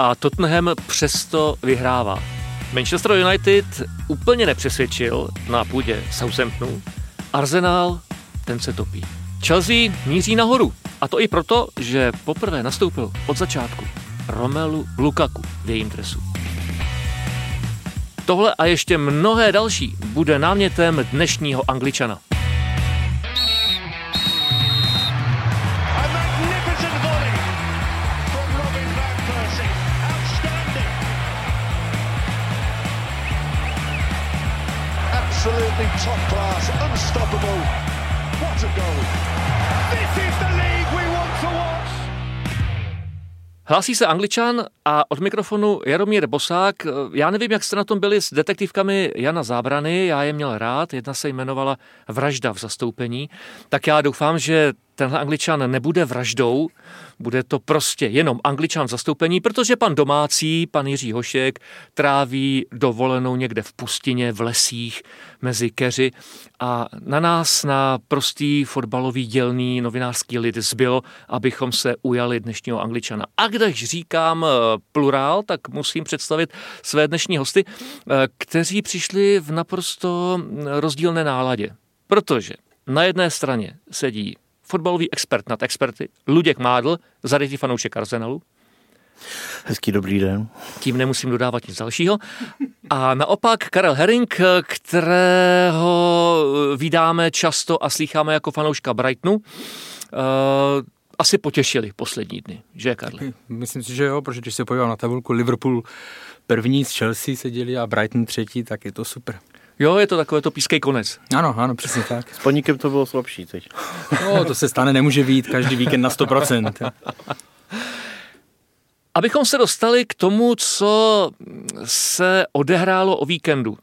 a Tottenham přesto vyhrává. Manchester United úplně nepřesvědčil na půdě Southamptonu. Arsenal, ten se topí. Chelsea míří nahoru. A to i proto, že poprvé nastoupil od začátku Romelu Lukaku v jejím dresu. Tohle a ještě mnohé další bude námětem dnešního Angličana. Absolutely top class, unstoppable. What a goal. This is the league we want to watch. Hlásí se Angličan a od mikrofonu Jaromír Bosák. Já nevím, jak jste na tom byli s detektivkami Jana Zábrany, já je měl rád, jedna se jmenovala Vražda v zastoupení, tak já doufám, že tenhle Angličan nebude vraždou, bude to prostě jenom Angličan v zastoupení, protože pan domácí, pan Jiří Hošek, tráví dovolenou někde v pustině, v lesích, mezi keři a na nás, na prostý fotbalový dělný novinářský lid zbyl, abychom se ujali dnešního Angličana. A když říkám eh, plurál, tak musím představit své dnešní hosty, eh, kteří přišli v naprosto rozdílné náladě. Protože na jedné straně sedí fotbalový expert nad experty, Luděk Mádl, zarytý fanoušek Arsenalu, Hezký dobrý den. tím nemusím dodávat nic dalšího. A naopak Karel Herring, kterého vydáme často a slycháme jako fanouška Brightonu, eh, asi potěšili poslední dny, že Karli? Myslím si, že jo, protože když se podívám na tabulku, Liverpool první z Chelsea seděli a Brighton třetí, tak je to super. Jo, je to takové to pískej konec. Ano, ano, přesně tak. S podnikem to bylo slabší teď. No, to se stane, nemůže být každý víkend na 100%. Abychom se dostali k tomu, co se odehrálo o víkendu.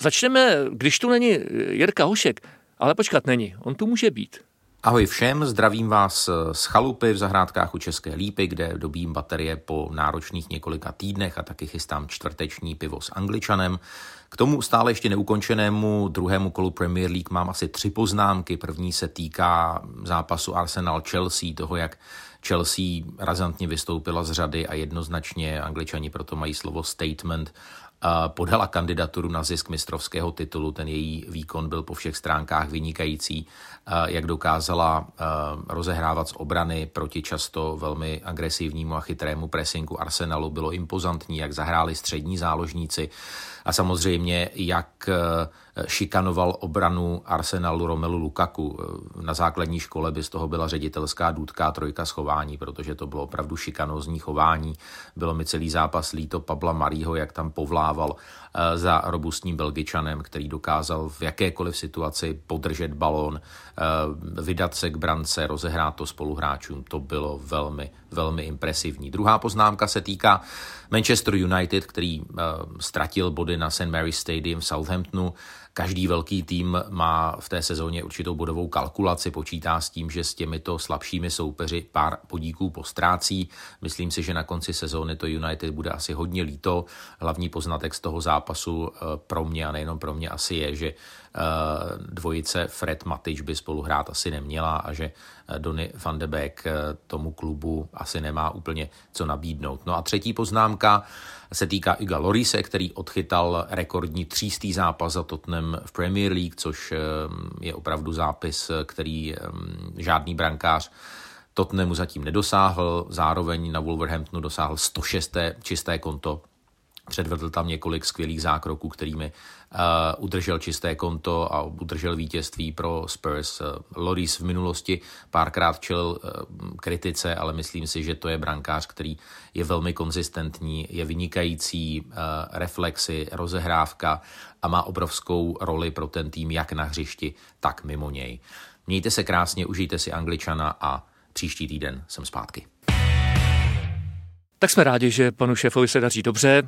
Začneme, když tu není Jirka Hošek, ale počkat, není. On tu může být. Ahoj všem, zdravím vás z chalupy v zahrádkách u České Lípy, kde dobím baterie po náročných několika týdnech a taky chystám čtvrteční pivo s Angličanem. K tomu stále ještě neukončenému druhému kolu Premier League mám asi tři poznámky. První se týká zápasu Arsenal-Chelsea, toho, jak Chelsea razantně vystoupila z řady a jednoznačně angličani proto mají slovo statement podala kandidaturu na zisk mistrovského titulu. Ten její výkon byl po všech stránkách vynikající, jak dokázala rozehrávat z obrany proti často velmi agresivnímu a chytrému pressingu Arsenalu. Bylo impozantní, jak zahráli střední záložníci a samozřejmě jak šikanoval obranu Arsenalu Romelu Lukaku. Na základní škole by z toho byla ředitelská důdka trojka schování, protože to bylo opravdu šikanózní chování. Bylo mi celý zápas líto Pabla Marího, jak tam povlával eh, za robustním Belgičanem, který dokázal v jakékoliv situaci podržet balón, eh, vydat se k brance, rozehrát to spoluhráčům. To bylo velmi, velmi impresivní. Druhá poznámka se týká Manchester United, který uh, ztratil body na St. Mary's Stadium v Southamptonu. Každý velký tým má v té sezóně určitou bodovou kalkulaci, počítá s tím, že s těmito slabšími soupeři pár podíků postrácí. Myslím si, že na konci sezóny to United bude asi hodně líto. Hlavní poznatek z toho zápasu pro mě a nejenom pro mě asi je, že dvojice Fred Matič by spolu hrát asi neměla a že Donny van de Beek tomu klubu asi nemá úplně co nabídnout. No a třetí poznámka se týká Iga Lorise, který odchytal rekordní třístý zápas za Tottenham v Premier League, což je opravdu zápis, který žádný brankář Tottenhamu zatím nedosáhl, zároveň na Wolverhamptonu dosáhl 106. čisté konto Předvedl tam několik skvělých zákroků, kterými uh, udržel čisté konto a udržel vítězství pro Spurs. Uh, Loris v minulosti párkrát čelil uh, kritice, ale myslím si, že to je brankář, který je velmi konzistentní, je vynikající uh, reflexy, rozehrávka a má obrovskou roli pro ten tým jak na hřišti, tak mimo něj. Mějte se krásně, užijte si Angličana a příští týden jsem zpátky. Tak jsme rádi, že panu šéfovi se daří dobře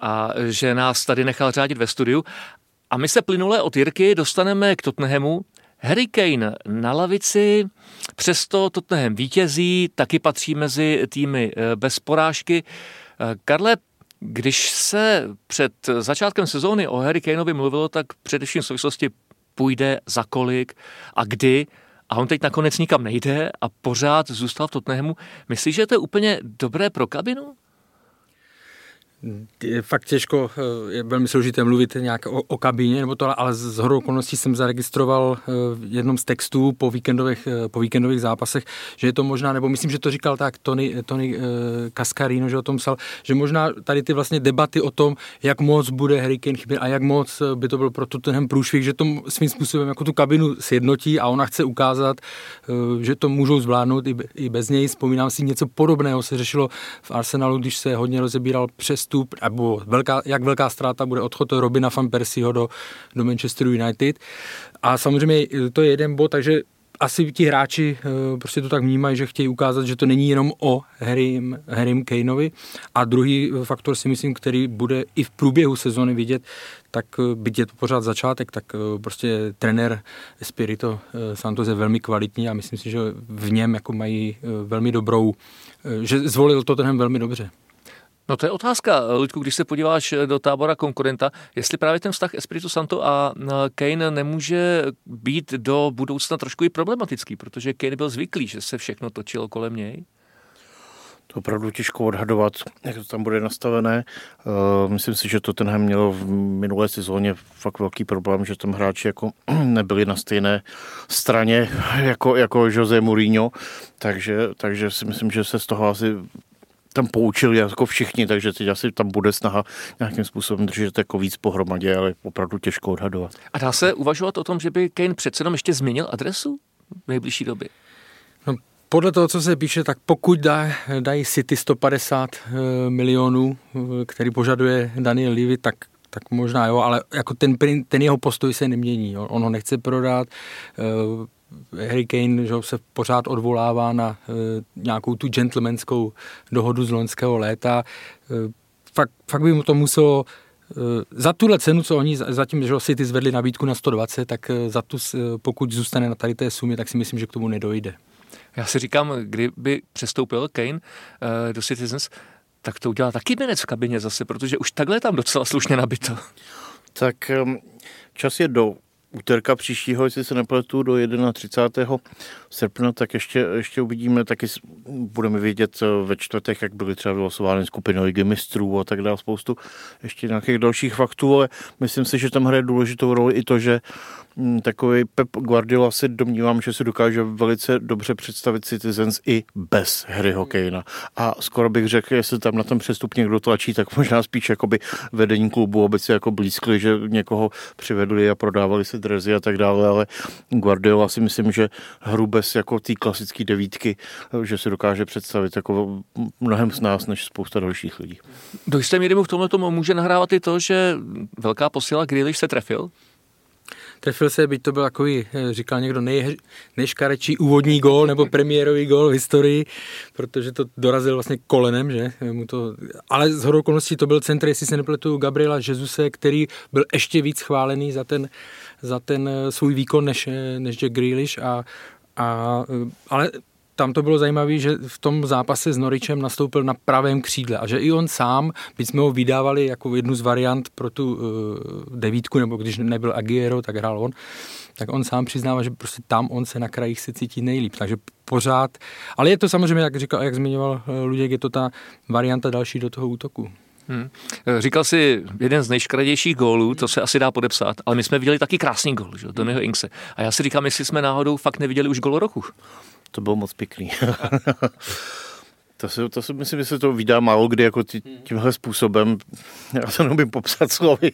a že nás tady nechal řádit ve studiu. A my se plynule od Jirky dostaneme k Tottenhamu. Harry Kane na lavici, přesto Tottenham vítězí, taky patří mezi týmy eh, bez porážky. Eh, Karle, když se před začátkem sezóny o Harry Kaneovi mluvilo, tak především v souvislosti půjde za kolik a kdy a on teď nakonec nikam nejde a pořád zůstal v Tottenhamu. Myslíš, že to je úplně dobré pro kabinu? Je fakt těžko, eh, je velmi složité mluvit nějak o, o kabině, nebo to, ale z hodou okolností jsem zaregistroval eh, v jednom z textů po víkendových, eh, po víkendových zápasech, že je to možná, nebo myslím, že to říkal tak Tony, Tony Cascarino, že o tom psal, že možná tady ty vlastně debaty o tom, jak moc bude Harry Kane chybět a jak moc by to byl pro ten průšvih, že to svým způsobem jako tu kabinu sjednotí a ona chce ukázat, že to můžou zvládnout i bez něj. Vzpomínám si něco podobného se řešilo v Arsenalu, když se hodně rozebíral přes přestup, nebo velká, jak velká ztráta bude odchod Robina van Persieho do, do Manchester United. A samozřejmě to je jeden bod, takže asi ti hráči eh, prostě to tak vnímají, že chtějí ukázat, že to není jenom o Harrym, Harrym Kaneovi. A druhý faktor si myslím, který bude i v průběhu sezóny vidět, tak eh, byť je to pořád začátek, tak eh, prostě trenér Espirito Santos je velmi kvalitní a myslím si, že v něm jako mají velmi dobrou, že zvolil to tenhle velmi dobře. No to je otázka, Luďku, když se podíváš do tábora konkurenta, jestli právě ten vztah Espiritu Santo a Kane nemůže být do budoucna trošku i problematický, protože Kane byl zvyklý, že se všechno točilo kolem něj. To opravdu těžko odhadovat, jak to tam bude nastavené. Uh, myslím si, že to tenhle mělo v minulé sezóně fakt velký problém, že tam hráči jako nebyli na stejné straně jako, jako Jose Mourinho, takže, takže si myslím, že se z toho asi tam poučili jako všichni, takže teď asi tam bude snaha nějakým způsobem držet jako víc pohromadě, ale opravdu těžko odhadovat. A dá se uvažovat o tom, že by Kane přece jenom ještě změnil adresu v nejbližší době? No, podle toho, co se píše, tak pokud dá, dají City 150 eh, milionů, eh, který požaduje Daniel Levy, tak tak možná jo, ale jako ten, ten jeho postoj se nemění. Jo. On ho nechce prodat, eh, Harry Kane že se pořád odvolává na e, nějakou tu gentlemanskou dohodu z loňského léta. E, fakt, fakt by mu to muselo e, za tuhle cenu, co oni zatím, že City zvedli nabídku na 120, tak za tu, pokud zůstane na tady té sumě, tak si myslím, že k tomu nedojde. Já si říkám, kdyby přestoupil Kane do Citizens, tak to udělá taky minec v kabině zase, protože už takhle je tam docela slušně nabito. Tak um, čas je do úterka příštího, jestli se nepletu, do 31. srpna, tak ještě, ještě uvidíme, taky budeme vidět eh, ve čtvrtek, jak byly třeba vylosovány skupiny ligy mistrů a tak dále, spoustu ještě nějakých dalších faktů, ale myslím si, že tam hraje důležitou roli i to, že Mm, takový Pep Guardiola si domnívám, že si dokáže velice dobře představit Citizens i bez hry hokejna. A skoro bych řekl, jestli tam na ten přestup někdo tlačí, tak možná spíš jakoby vedení klubu obecně jako blízkli, že někoho přivedli a prodávali si drezy a tak dále, ale Guardiola si myslím, že hru bez jako té klasické devítky, že si dokáže představit jako mnohem z nás, než spousta dalších lidí. Do jisté míry mu v tomhle tomu může nahrávat i to, že velká posila Grealish se trefil? Trefil se, byť to byl takový, eh, říkal někdo, nej, nejškarečí úvodní gól nebo premiérový gól v historii, protože to dorazil vlastně kolenem, že? Mu to, ale z hodou okolností to byl centr, jestli se nepletu, Gabriela Jezuse, který byl ještě víc chválený za ten, za ten eh, svůj výkon než, eh, než Jack Grealish a, a, ale tam to bylo zajímavé, že v tom zápase s Noričem nastoupil na pravém křídle a že i on sám, byť jsme ho vydávali jako jednu z variant pro tu uh, devítku, nebo když nebyl Aguero, tak hrál on, tak on sám přiznává, že prostě tam on se na krajích se cítí nejlíp. Takže pořád, ale je to samozřejmě, jak, říkal, jak zmiňoval eh, Luděk, je to ta varianta další do toho útoku. Hmm. Říkal si jeden z nejškradějších gólů, to se asi dá podepsat, ale my jsme viděli taky krásný gól, že? Tonyho Inkse. A já si říkám, jestli jsme náhodou fakt neviděli už gol roku. To bylo moc pěkný. To si, to si myslím, že se to vydá málo kdy jako tí, tímhle způsobem. Já se neumím popsat slovy,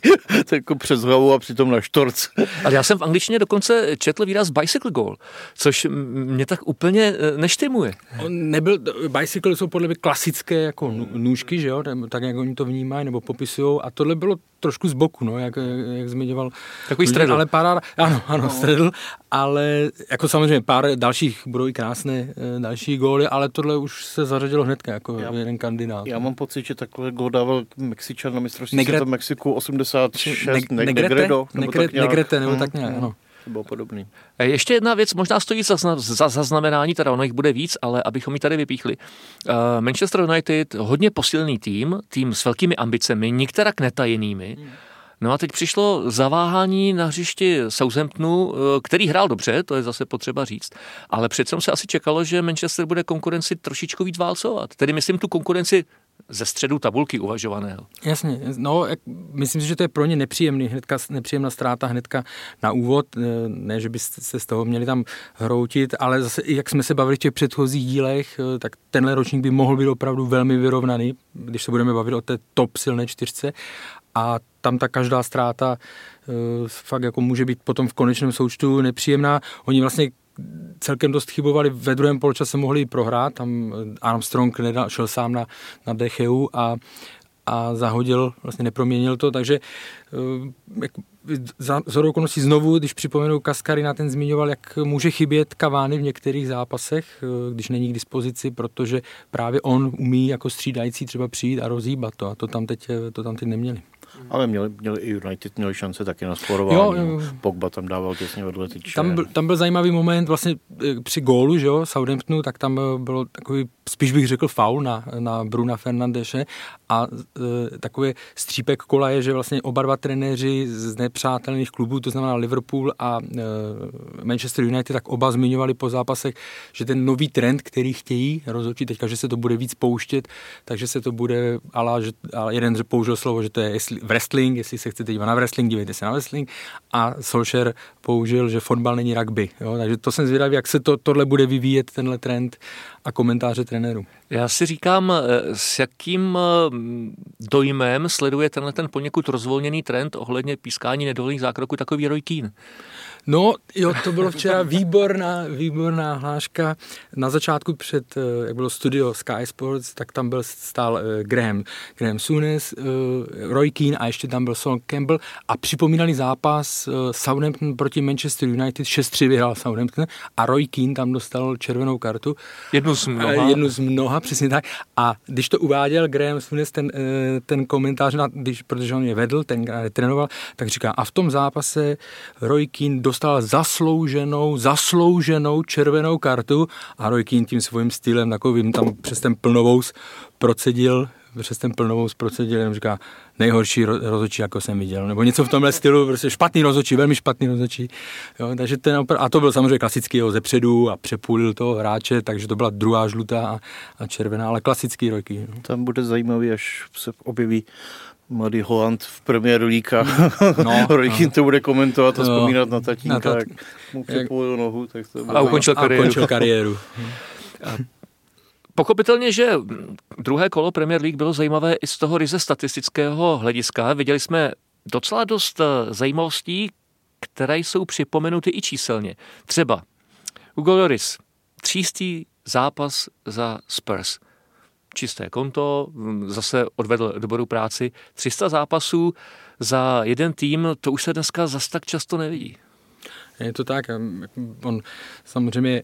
to jako přes hlavu a přitom na štorc. Ale já jsem v angličtině dokonce četl výraz bicycle goal, což mě tak úplně e, neštimuje. On nebyl, bicycle jsou podle mě klasické jako nůžky, že jo, tak jak oni to vnímají nebo popisují a tohle bylo trošku z boku, no, jak, jak zmiňoval. Takový středl. Ale pár, ano, ano, no. středl, ale jako samozřejmě pár dalších budou i krásné eh, další góly, ale tohle už se zařadilo hnedka jako já, jeden kandidát. Já mám pocit, že takhle gól dával Mexičan na mistrovství Negre... světa Mexiku 86, ne, Negrete, Negredo, nebo Negre, tak nějak. Negrete, nebo hmm, tak nějak, ano. To bylo podobný. Ještě jedna věc, možná stojí za, za zaznamenání, teda ono jich bude víc, ale abychom ji tady vypíchli. Uh, Manchester United, hodně posilný tým, tým s velkými ambicemi, některak netajenými. Hmm. No a teď přišlo zaváhání na hřišti Southamptonu, eh, který hrál dobře, to je zase potřeba říct, ale přece se asi čekalo, že Manchester bude konkurenci trošičku víc válcovat. Tedy myslím tu konkurenci ze středu tabulky uvažovaného. Jasně, no, myslím si, že to je pro ně nepříjemný, hnedka, nepříjemná ztráta hnedka na úvod, eh, ne, že byste se z toho měli tam hroutit, ale zase, jak jsme se bavili v těch předchozích dílech, eh, tak tenhle ročník by mohl být opravdu velmi vyrovnaný, když se budeme bavit o té top silné čtyřce a tam ta každá ztráta uh, fakt jako může být potom v konečném součtu nepříjemná. Oni vlastně celkem dost chybovali, ve druhém poločase mohli prohrát, tam Armstrong nedal, šel sám na, na Decheu a, a zahodil, vlastně neproměnil to, takže uh, za, za okolností znovu, když připomenu Kaskary na ten zmiňoval, jak může chybět Kavány v některých zápasech, eh, když není k dispozici, protože právě on umí jako střídající třeba přijít a rozhýbat to a to tam teď, to tam teď neměli. Ale měli, měli i United měli šance taky na sporování. Jo, jo. Pogba tam dával těsně vedle tyče. Tam byl, tam byl zajímavý moment vlastně eh, při gólu, že jo, Southamptonu, tak tam eh, bylo takový, spíš bych řekl faul na, na Bruna Fernandeše a e, takový střípek kola je, že vlastně oba dva trenéři z nepřátelných klubů, to znamená Liverpool a e, Manchester United, tak oba zmiňovali po zápasech, že ten nový trend, který chtějí rozhodčit teďka, že se to bude víc pouštět, takže se to bude, ale, že, ale jeden použil slovo, že to je wrestling, jestli se chcete dívat na wrestling, dívejte se na wrestling a Solskjaer použil, že fotbal není rugby. Jo? Takže to jsem zvědavý, jak se to, tohle bude vyvíjet, tenhle trend a komentáře trenérů. Já si říkám, eh, s jakým eh, dojmem sleduje tenhle ten poněkud rozvolněný trend ohledně pískání nedovolných zákroků takový Roy Keane. No, jo, to bylo včera výborná, výborná hláška. Na začátku před, eh, jak bylo studio Sky Sports, tak tam byl stál Graham, Graham Sunes, Roy Keane a ještě tam byl Son Campbell a připomínali zápas Southampton proti Manchester United, 6-3 vyhrál Southampton a Roy Keane tam dostal červenou kartu. Jednu z mnoha. Jednu z mnoha, přesně tak. A když to uváděl Graham Smith, ten, eh, ten komentář, na, když, protože on je vedl, ten trénoval, tak říká, a v tom zápase Roy Keane dostal zaslouženou, zaslouženou červenou kartu a Roy Keane tím svým stylem takovým tam přes ten plnovous procedil přes ten plnovou procedil, jenom říká nejhorší rozočí, jako jsem viděl, nebo něco v tomhle stylu, prostě špatný rozočí, velmi špatný rozočí. Jo, takže ten, a to byl samozřejmě klasický jo, zepředu a přepůlil toho hráče, takže to byla druhá žlutá a, a červená, ale klasický roky. Tam bude zajímavý, až se objeví mladý Holand v Premier League a no, no. to bude komentovat a no, vzpomínat na tatínka, na tat... jak mu přepůlil nohu. Tak to a ukončil kariéru. A ukončil kariéru. Pochopitelně, že druhé kolo Premier League bylo zajímavé i z toho ryze statistického hlediska. Viděli jsme docela dost eh, zajímavostí, které jsou připomenuty i číselně. Třeba Hugo Lloris, třístý zápas za Spurs. Čisté konto, zase odvedl dobrou práci. 300 zápasů za jeden tým, to už se dneska zas tak často nevidí. Je to tak. On samozřejmě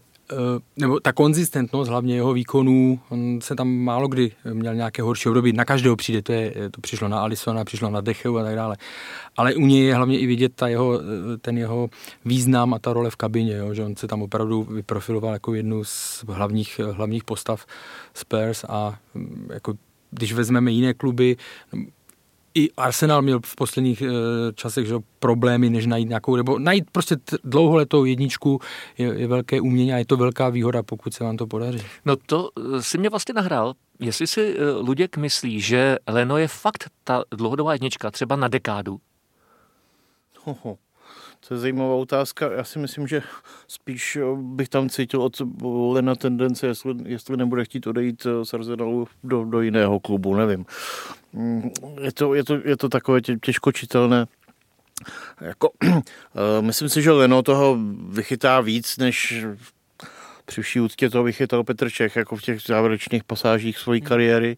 nebo ta konzistentnost hlavně jeho výkonů, on se tam málo kdy měl nějaké horší období, na každého přijde, to, je, to přišlo na Alisona, přišlo na Decheu a tak dále. Ale u něj je hlavně i vidět ta jeho, eh, ten jeho význam a ta role v kabině, jo, že on se tam opravdu vyprofiloval jako jednu z hlavních, hlavních postav Spurs a mm, jako když vezmeme jiné kluby, i Arsenal měl v posledních e, časech že, problémy, než najít nějakou, nebo najít prostě dlouholetou jedničku je, je velké umění a je to velká výhoda, pokud se vám to podaří. No to eh, si mě vlastně nahrál. Jestli si e, Luděk myslí, že Leno je fakt ta dlouhodobá jednička, třeba na dekádu? Hoho. To je zajímavá otázka. Já si myslím, že spíš bych tam cítil od Lena tendence, jestli, jestli nebude chtít odejít z Arsenalu do, do jiného klubu, nevím. Mm, je to, je to, je to takové těžko čitelné. Jako, eh, myslím si, že Leno toho vychytá víc, než při vší úctě toho vychytal Petr Čech, jako v těch závěrečných pasážích své kariéry.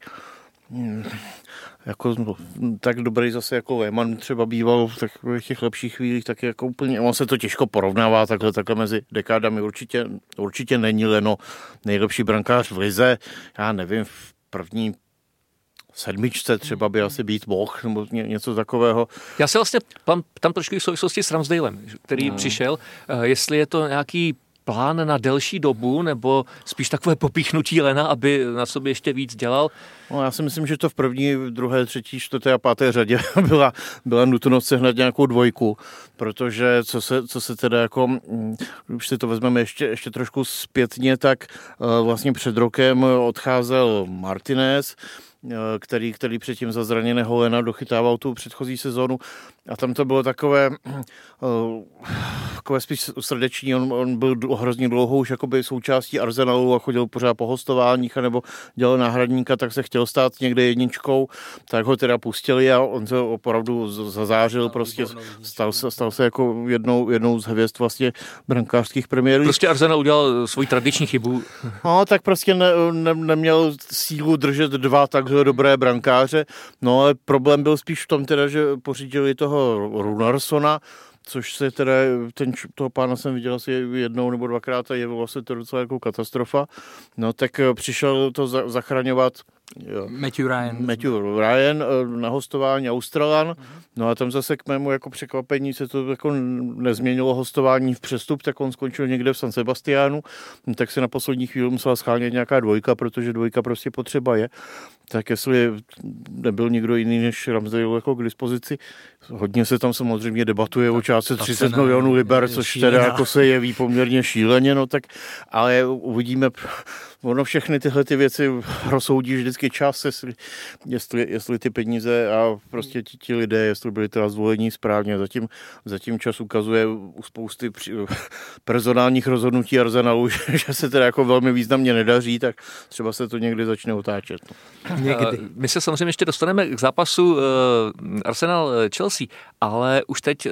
Jako no, tak dobrý zase jako Lehmann třeba býval v takových těch lepších chvílích, tak jako úplně, on se to těžko porovnává takhle, takhle mezi dekádami. Určitě, určitě není Leno nejlepší brankář v lize. Já nevím, v první sedmičce třeba by asi být mohl, nebo něco takového. Já se vlastně tam, tam trošku v souvislosti s Ramsdalem, který no. přišel, eh, jestli je to nějaký plán na delší dobu, nebo spíš takové popíchnutí Lena, aby na sobě ještě víc dělal? No, já si myslím, že to v první, druhé, třetí, čtvrté a páté řadě byla, byla nutnost sehnat nějakou dvojku, protože co se, co se teda jako, mm, už si to vezmeme ještě, ještě trošku zpětně, tak eh, vlastně před rokem odcházel Martinez, eh, který, který předtím za zraněného Lena dochytával tu předchozí sezónu a tam to bylo takové, uh, takové spíš srdeční, on, on byl hrozně dlouho už jakoby součástí Arsenalu a chodil pořád po hostováních, nebo dělal náhradníka, tak se chtěl stát někde jedničkou, tak ho teda pustili a on se opravdu zazářil, prostě stal se, stal se jako jednou, jednou z hvězd vlastně brankářských premiérů. Prostě Arsenal udělal svoji tradiční chybu. No, tak prostě ne, ne, neměl sílu držet dva takhle dobré brankáře, no ale problém byl spíš v tom teda, že pořídili toho toho Runarsona, což se teda, ten, toho pána jsem viděl asi jednou nebo dvakrát a je vlastně to docela jako katastrofa. No tak eh, přišel to za, zachraňovat. Matthew Ryan. Matthew Ryan eh, na hostování Australan. No a tam zase k mému jako překvapení se to jako nezměnilo hostování v přestup, tak on skončil někde v San Sebastiánu, tak se na poslední chvíli musela schánět nějaká dvojka, protože dvojka prostě potřeba je. Tak jestli nebyl nikdo jiný než Ramsdale jako k dispozici, hodně se tam samozřejmě debatuje tak, o částce 30 milionů liber, což teda jako se jeví poměrně šíleně, no tak ale uvidíme ono všechny tyhle ty věci rozsoudí vždycky čas, jestli, jestli, jestli ty peníze a prostě ti, ti lidé, jestli byli teda zvolení správně. Zatím, zatím čas ukazuje u spousty při, personálních rozhodnutí Arsenalu, že se teda jako velmi významně nedaří, tak třeba se to někdy začne otáčet. Někdy. My se samozřejmě ještě dostaneme k zápasu Arsenal-Chelsea, ale už teď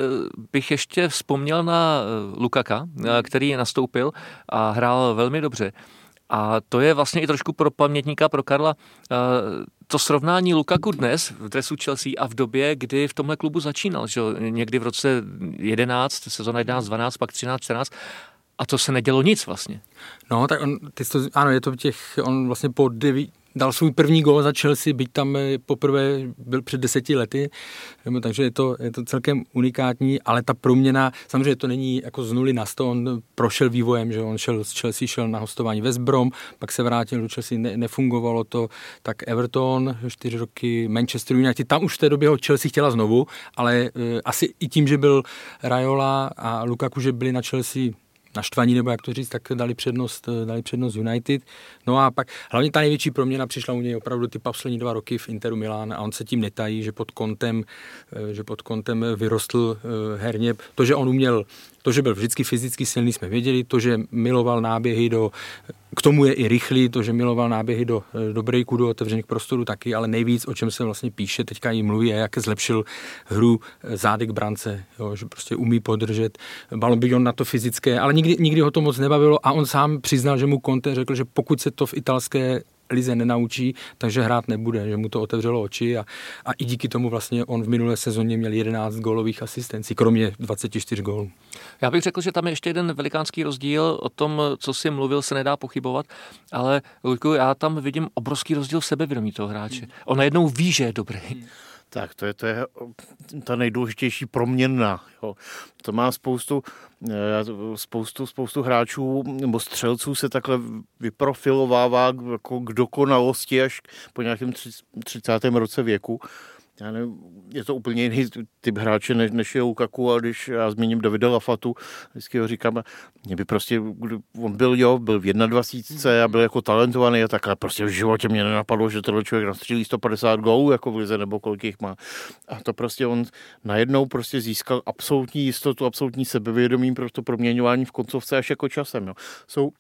bych ještě vzpomněl na Lukaka, který nastoupil a hrál velmi dobře. A to je vlastně i trošku pro pamětníka, pro Karla, eh, to srovnání Lukaku dnes v dresu Chelsea a v době, kdy v tomhle klubu začínal, že někdy v roce 11, sezóna 11, 12, pak 13, 14, a to se nedělo nic vlastně. No, tak on, ty to, ano, je to těch, on vlastně po deví, dal svůj první gol za Chelsea, byť tam eh, poprvé byl před deseti lety, takže je to, je to celkem unikátní, ale ta proměna, samozřejmě to není jako z nuly na sto, on prošel vývojem, že on šel z Chelsea, šel na hostování West Brom, pak se vrátil do Chelsea, ne, nefungovalo to, tak Everton, čtyři roky, Manchester United, tam už v té době ho Chelsea chtěla znovu, ale e, asi i tím, že byl Raiola a Lukaku, že byli na Chelsea naštvaní, nebo jak to říct, tak dali přednost, dali přednost United. No a pak hlavně ta největší proměna přišla u něj opravdu ty poslední dva roky v Interu Milán a on se tím netají, že pod kontem, eh, že pod kontem vyrostl eh, herně. To, že on uměl to, že byl vždycky fyzicky silný, jsme věděli, to, že miloval náběhy do, k tomu je i rychlý, to, že miloval náběhy do, do breaku, do otevřených prostorů taky, ale nejvíc, o čem se vlastně píše, teďka jí mluví, je, jak zlepšil hru zádek brance, jo, že prostě umí podržet. Balon, by on na to fyzické, ale nikdy, nikdy ho to moc nebavilo a on sám přiznal, že mu Conte řekl, že pokud se to v italské lize nenaučí, takže hrát nebude, že mu to otevřelo oči a, a i díky tomu vlastně on v minulé sezóně měl 11 gólových asistencí, kromě 24 gólů. Já bych řekl, že tam je ještě jeden velikánský rozdíl, o tom, co si mluvil, se nedá pochybovat, ale Luďku, já tam vidím obrovský rozdíl v sebevědomí toho hráče. On najednou ví, že je dobrý. Tak to je, to je ta nejdůležitější proměna. Jo. To má spoustu, spoustu, spoustu hráčů nebo střelců se takhle vyprofilovává jako k dokonalosti až po nějakém 30. roce věku já nevím, je to úplně jiný typ hráče, než, než je Lukaku, a když já zmíním Davida Lafatu, vždycky ho říkám, mě by prostě, on byl, jo, byl v 21 a byl jako talentovaný a tak, ale prostě v životě mě nenapadlo, že tenhle člověk nastřílí 150 gólů jako v lize, nebo kolik jich má. A to prostě on najednou prostě získal absolutní jistotu, absolutní sebevědomí pro to proměňování v koncovce až jako časem. Jo. Jsou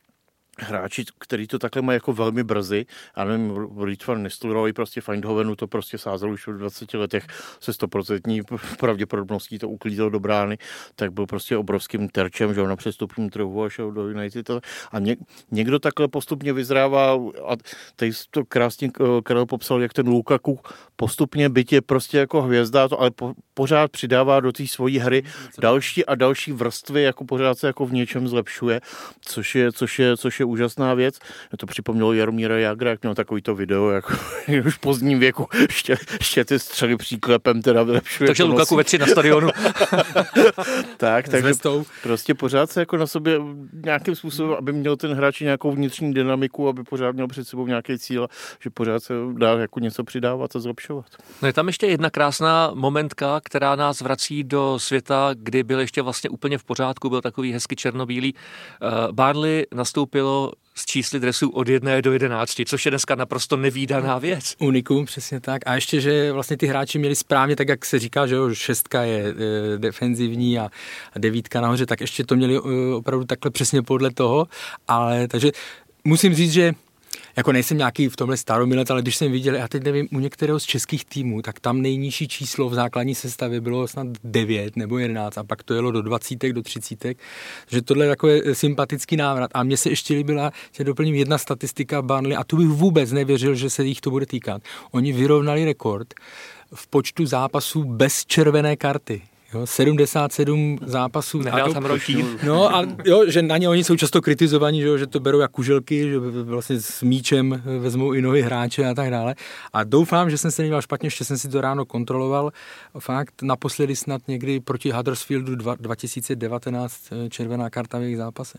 hráči, který to takhle mají jako velmi brzy, já nevím, Ritvan Nestleroy prostě Feindhovenu to prostě sázel už v 20 letech se 100% pravděpodobností to uklízel do brány, tak byl prostě obrovským terčem, že na přestupním trhu a šel do United. A ně, někdo takhle postupně vyzrává a tady to krásně eh, Karel popsal, jak ten Lukaku postupně je prostě jako hvězda, to ale po, pořád přidává do té svojí hry další a další vrstvy, jako pořád se jako v něčem zlepšuje, což je, což je, což je úžasná věc. Mě to připomnělo Jaromíra Jagra, jak měl takový to video, jako už v pozdním věku ještě, ještě ty střely příklepem teda vylepšuje. Takže Lukaku ve tři na stadionu. tak, takže prostě pořád se jako na sobě nějakým způsobem, aby měl ten hráč nějakou vnitřní dynamiku, aby pořád měl před sebou nějaký cíl, že pořád se dá jako něco přidávat a zlepšovat. No je tam ještě jedna krásná momentka, která nás vrací do světa, kdy byl ještě vlastně úplně v pořádku, byl takový hezky černobílý. Uh, Barley s čísly dresů od jedné do jedenácti, což je dneska naprosto nevýdaná věc. Unikum, přesně tak. A ještě, že vlastně ty hráči měli správně, tak jak se říká, že jo, šestka je e, defenzivní a, a devítka nahoře, tak ještě to měli e, opravdu takhle přesně podle toho. Ale takže musím říct, že jako nejsem nějaký v tomhle staromilec, ale když jsem viděl, já teď nevím, u některého z českých týmů, tak tam nejnižší číslo v základní sestavě bylo snad 9 nebo 11 a pak to jelo do 20, do 30. že tohle je takový sympatický návrat. A mně se ještě líbila, že doplním jedna statistika Burnley a tu bych vůbec nevěřil, že se jich to bude týkat. Oni vyrovnali rekord v počtu zápasů bez červené karty. Jo, 77 zápasů. Nehrál to, tam ročím. No a jo, že na ně oni jsou často kritizovaní, že, jo, že to berou jak kuželky, že vlastně s míčem vezmou i nohy hráče a tak dále. A doufám, že jsem se nedělal špatně, ještě jsem si to ráno kontroloval. Fakt naposledy snad někdy proti Huddersfieldu 2019 eh, červená karta v jejich zápase.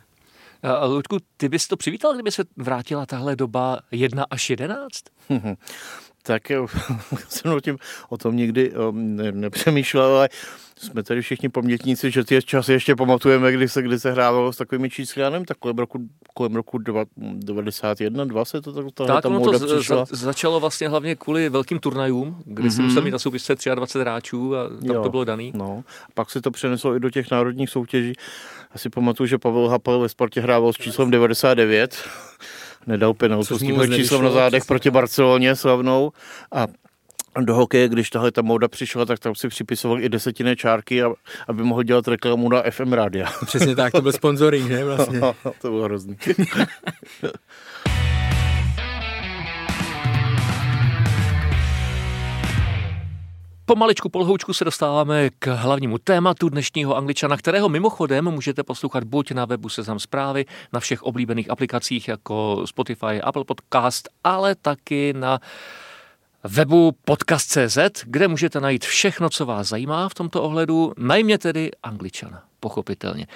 Ludku, ty bys to přivítal, kdyby se vrátila tahle doba 1 až 11? tak jsem o, tím, o tom nikdy um, ne, nepřemýšlel, ale jsme tady všichni pamětníci, že ty časy ještě pamatujeme, kdy se, kdy se hrávalo s takovými čísly, já nevím, tak kolem roku, kolem roku 91, 2 se to tak, tak ta to za, začalo vlastně hlavně kvůli velkým turnajům, kdy mm-hmm. si musel mít na soupisce 23 hráčů a tam jo, to bylo daný. No, a pak se to přeneslo i do těch národních soutěží. Já si pamatuju, že Pavel Hapel ve Spartě hrával s číslem 99 nedal penaltu s tímhle číslem na zádech proti Barceloně slavnou a do hokeje, když tahle ta móda přišla, tak tam si připisoval i desetinné čárky, aby mohl dělat reklamu na FM rádia. Přesně tak, to byl sponsoring, ne vlastně. to bylo hrozný. Pomaličku polhoučku se dostáváme k hlavnímu tématu dnešního Angličana, kterého mimochodem můžete poslouchat buď na webu Seznam zprávy, na všech oblíbených aplikacích jako Spotify, Apple Podcast, ale taky na webu podcast.cz, kde můžete najít všechno, co vás zajímá v tomto ohledu, najmě tedy Angličana, pochopitelně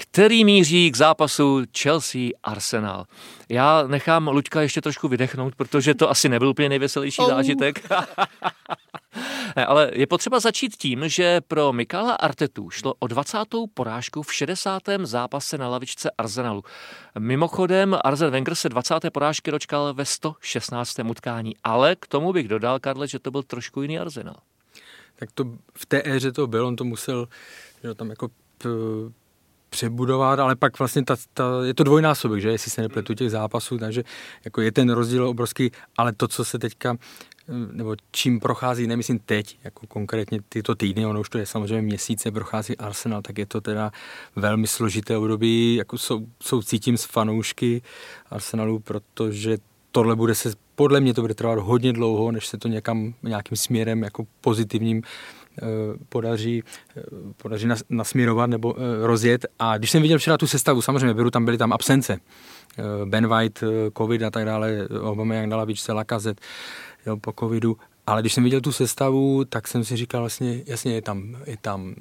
který míří k zápasu Chelsea-Arsenal. Já nechám Luďka ještě trošku vydechnout, protože to asi nebyl úplně nejveselější oh. zážitek. Ale je potřeba začít tím, že pro Mikala Artetu šlo o 20. porážku v 60. zápase na lavičce Arsenalu. Mimochodem, Arsen Wenger se 20. porážky dočkal ve 116. utkání, ale k tomu bych dodal, Karle, že to byl trošku jiný Arsenal. Tak to v té éře to byl, on to musel že tam jako přebudovat, ale pak vlastně ta, ta, je to dvojnásobek, že? Jestli se nepletu těch zápasů, takže jako je ten rozdíl obrovský, ale to, co se teďka nebo čím prochází, nemyslím teď, jako konkrétně tyto týdny, ono už to je samozřejmě měsíce, prochází Arsenal, tak je to teda velmi složité období, jako jsou, jsou cítím s fanoušky Arsenalu, protože tohle bude se, podle mě to bude trvat hodně dlouho, než se to někam, nějakým směrem jako pozitivním eh, podaří, eh, podaří nasměrovat nebo eh, rozjet. A když jsem viděl včera tu sestavu, samozřejmě beru tam byly tam absence. Ben White, covid a tak dále, Obama jak dala víc Lakazet, jo, po covidu. Ale když jsem viděl tu sestavu, tak jsem si říkal vlastně, jasně, je tam, je tam